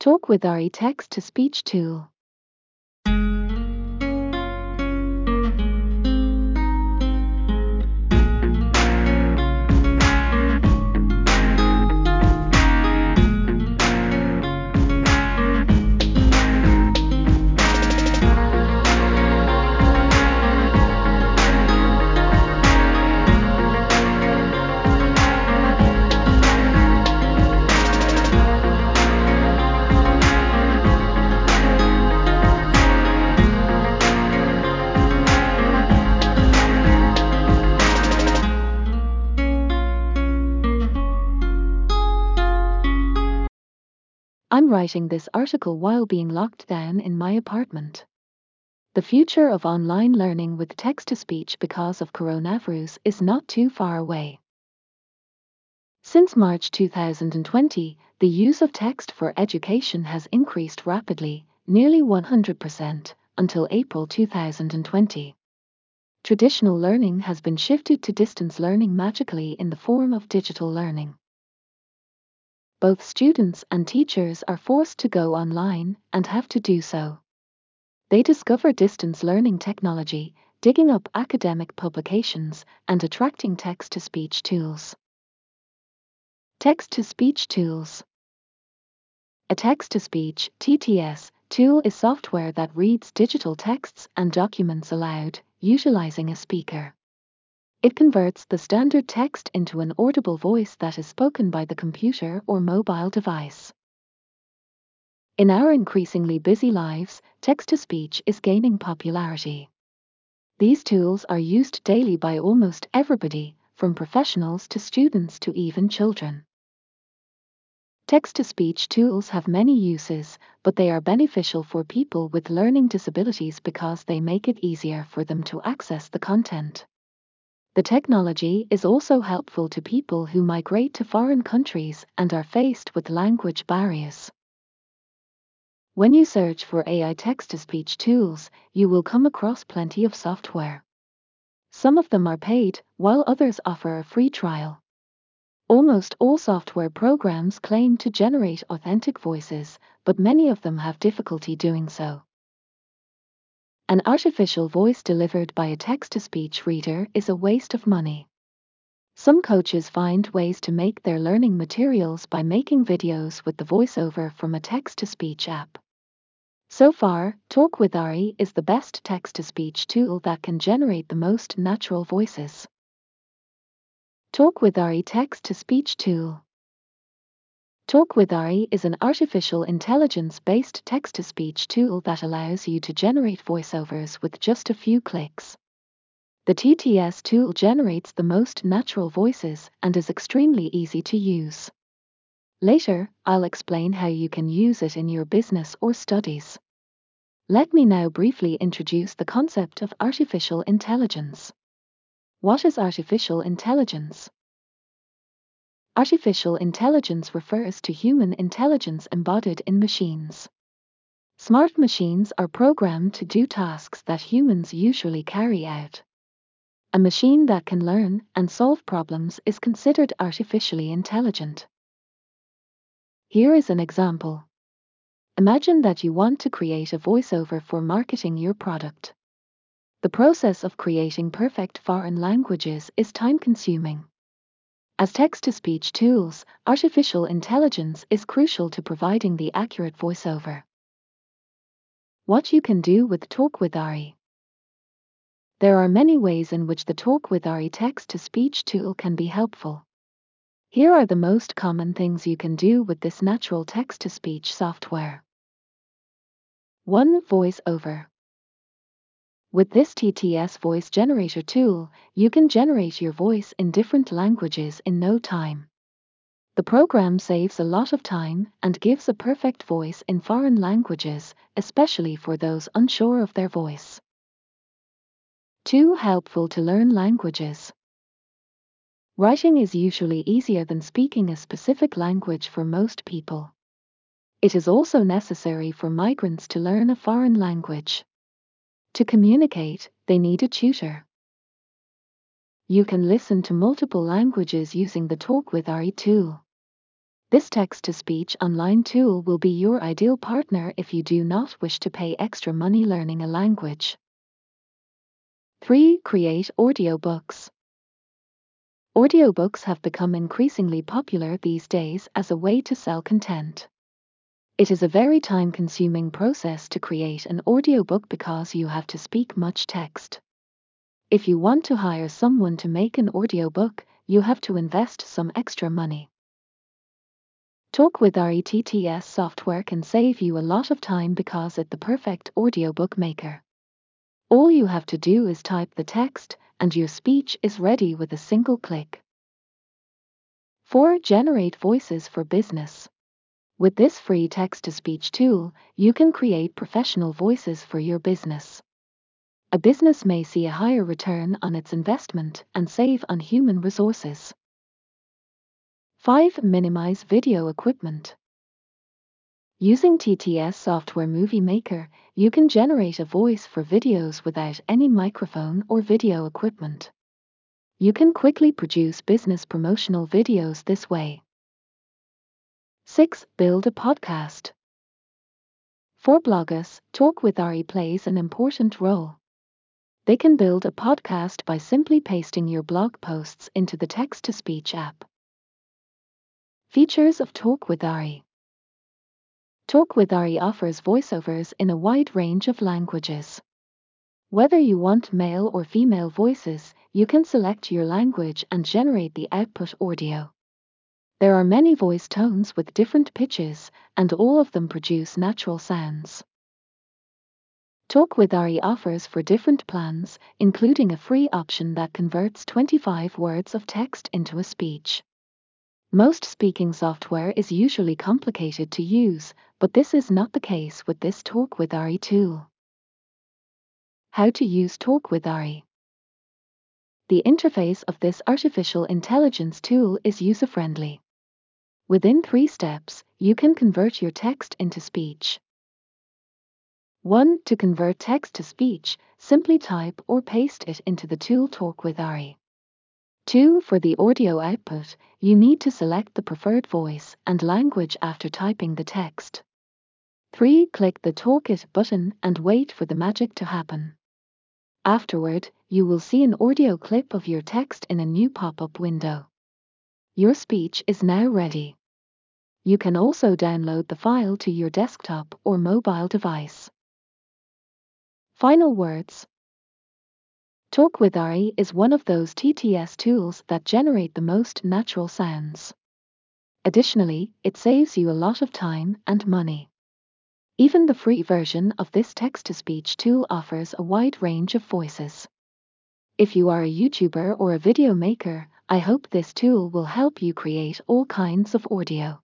Talk with Ari text to speech tool. I'm writing this article while being locked down in my apartment. The future of online learning with text to speech because of coronavirus is not too far away. Since March 2020, the use of text for education has increased rapidly, nearly 100%, until April 2020. Traditional learning has been shifted to distance learning magically in the form of digital learning both students and teachers are forced to go online and have to do so. They discover distance learning technology, digging up academic publications, and attracting text to speech tools. Text to speech tools. A text to speech TTS tool is software that reads digital texts and documents aloud, utilizing a speaker. It converts the standard text into an audible voice that is spoken by the computer or mobile device. In our increasingly busy lives, text to speech is gaining popularity. These tools are used daily by almost everybody, from professionals to students to even children. Text to speech tools have many uses, but they are beneficial for people with learning disabilities because they make it easier for them to access the content. The technology is also helpful to people who migrate to foreign countries and are faced with language barriers. When you search for AI text to speech tools, you will come across plenty of software. Some of them are paid, while others offer a free trial. Almost all software programs claim to generate authentic voices, but many of them have difficulty doing so. An artificial voice delivered by a text to speech reader is a waste of money. Some coaches find ways to make their learning materials by making videos with the voiceover from a text to speech app. So far, Talk with Ari is the best text to speech tool that can generate the most natural voices. Talk with Ari text to speech tool. Talk with Ari is an artificial intelligence based text to speech tool that allows you to generate voiceovers with just a few clicks. The TTS tool generates the most natural voices and is extremely easy to use. Later, I'll explain how you can use it in your business or studies. Let me now briefly introduce the concept of artificial intelligence. What is artificial intelligence? Artificial intelligence refers to human intelligence embodied in machines. Smart machines are programmed to do tasks that humans usually carry out. A machine that can learn and solve problems is considered artificially intelligent. Here is an example. Imagine that you want to create a voiceover for marketing your product. The process of creating perfect foreign languages is time consuming. As text to speech tools, artificial intelligence is crucial to providing the accurate voiceover. What you can do with Talk with Ari. There are many ways in which the Talk with Ari text to speech tool can be helpful. Here are the most common things you can do with this natural text to speech software. 1. Voiceover. With this TTS voice generator tool, you can generate your voice in different languages in no time. The program saves a lot of time and gives a perfect voice in foreign languages, especially for those unsure of their voice. 2. Helpful to learn languages. Writing is usually easier than speaking a specific language for most people. It is also necessary for migrants to learn a foreign language. To communicate, they need a tutor. You can listen to multiple languages using the Talk with Ari tool. This text to speech online tool will be your ideal partner if you do not wish to pay extra money learning a language. 3. Create audiobooks. Audiobooks have become increasingly popular these days as a way to sell content. It is a very time consuming process to create an audiobook because you have to speak much text. If you want to hire someone to make an audiobook, you have to invest some extra money. Talk with Ari TTS software can save you a lot of time because it's the perfect audiobook maker. All you have to do is type the text, and your speech is ready with a single click. 4. Generate voices for business. With this free text to speech tool, you can create professional voices for your business. A business may see a higher return on its investment and save on human resources. 5. Minimize video equipment. Using TTS Software Movie Maker, you can generate a voice for videos without any microphone or video equipment. You can quickly produce business promotional videos this way. 6. Build a podcast. For bloggers, Talk with Ari plays an important role. They can build a podcast by simply pasting your blog posts into the text to speech app. Features of Talk with Ari Talk with Ari offers voiceovers in a wide range of languages. Whether you want male or female voices, you can select your language and generate the output audio. There are many voice tones with different pitches, and all of them produce natural sounds. Talk with Ari offers for different plans, including a free option that converts 25 words of text into a speech. Most speaking software is usually complicated to use, but this is not the case with this Talk with Ari tool. How to use Talk with Ari. The interface of this artificial intelligence tool is user friendly. Within three steps, you can convert your text into speech. 1. To convert text to speech, simply type or paste it into the tool Talk with Ari. 2. For the audio output, you need to select the preferred voice and language after typing the text. 3. Click the Talk It button and wait for the magic to happen. Afterward, you will see an audio clip of your text in a new pop-up window. Your speech is now ready. You can also download the file to your desktop or mobile device. Final words Talk with Ari is one of those TTS tools that generate the most natural sounds. Additionally, it saves you a lot of time and money. Even the free version of this text to speech tool offers a wide range of voices. If you are a YouTuber or a video maker, I hope this tool will help you create all kinds of audio.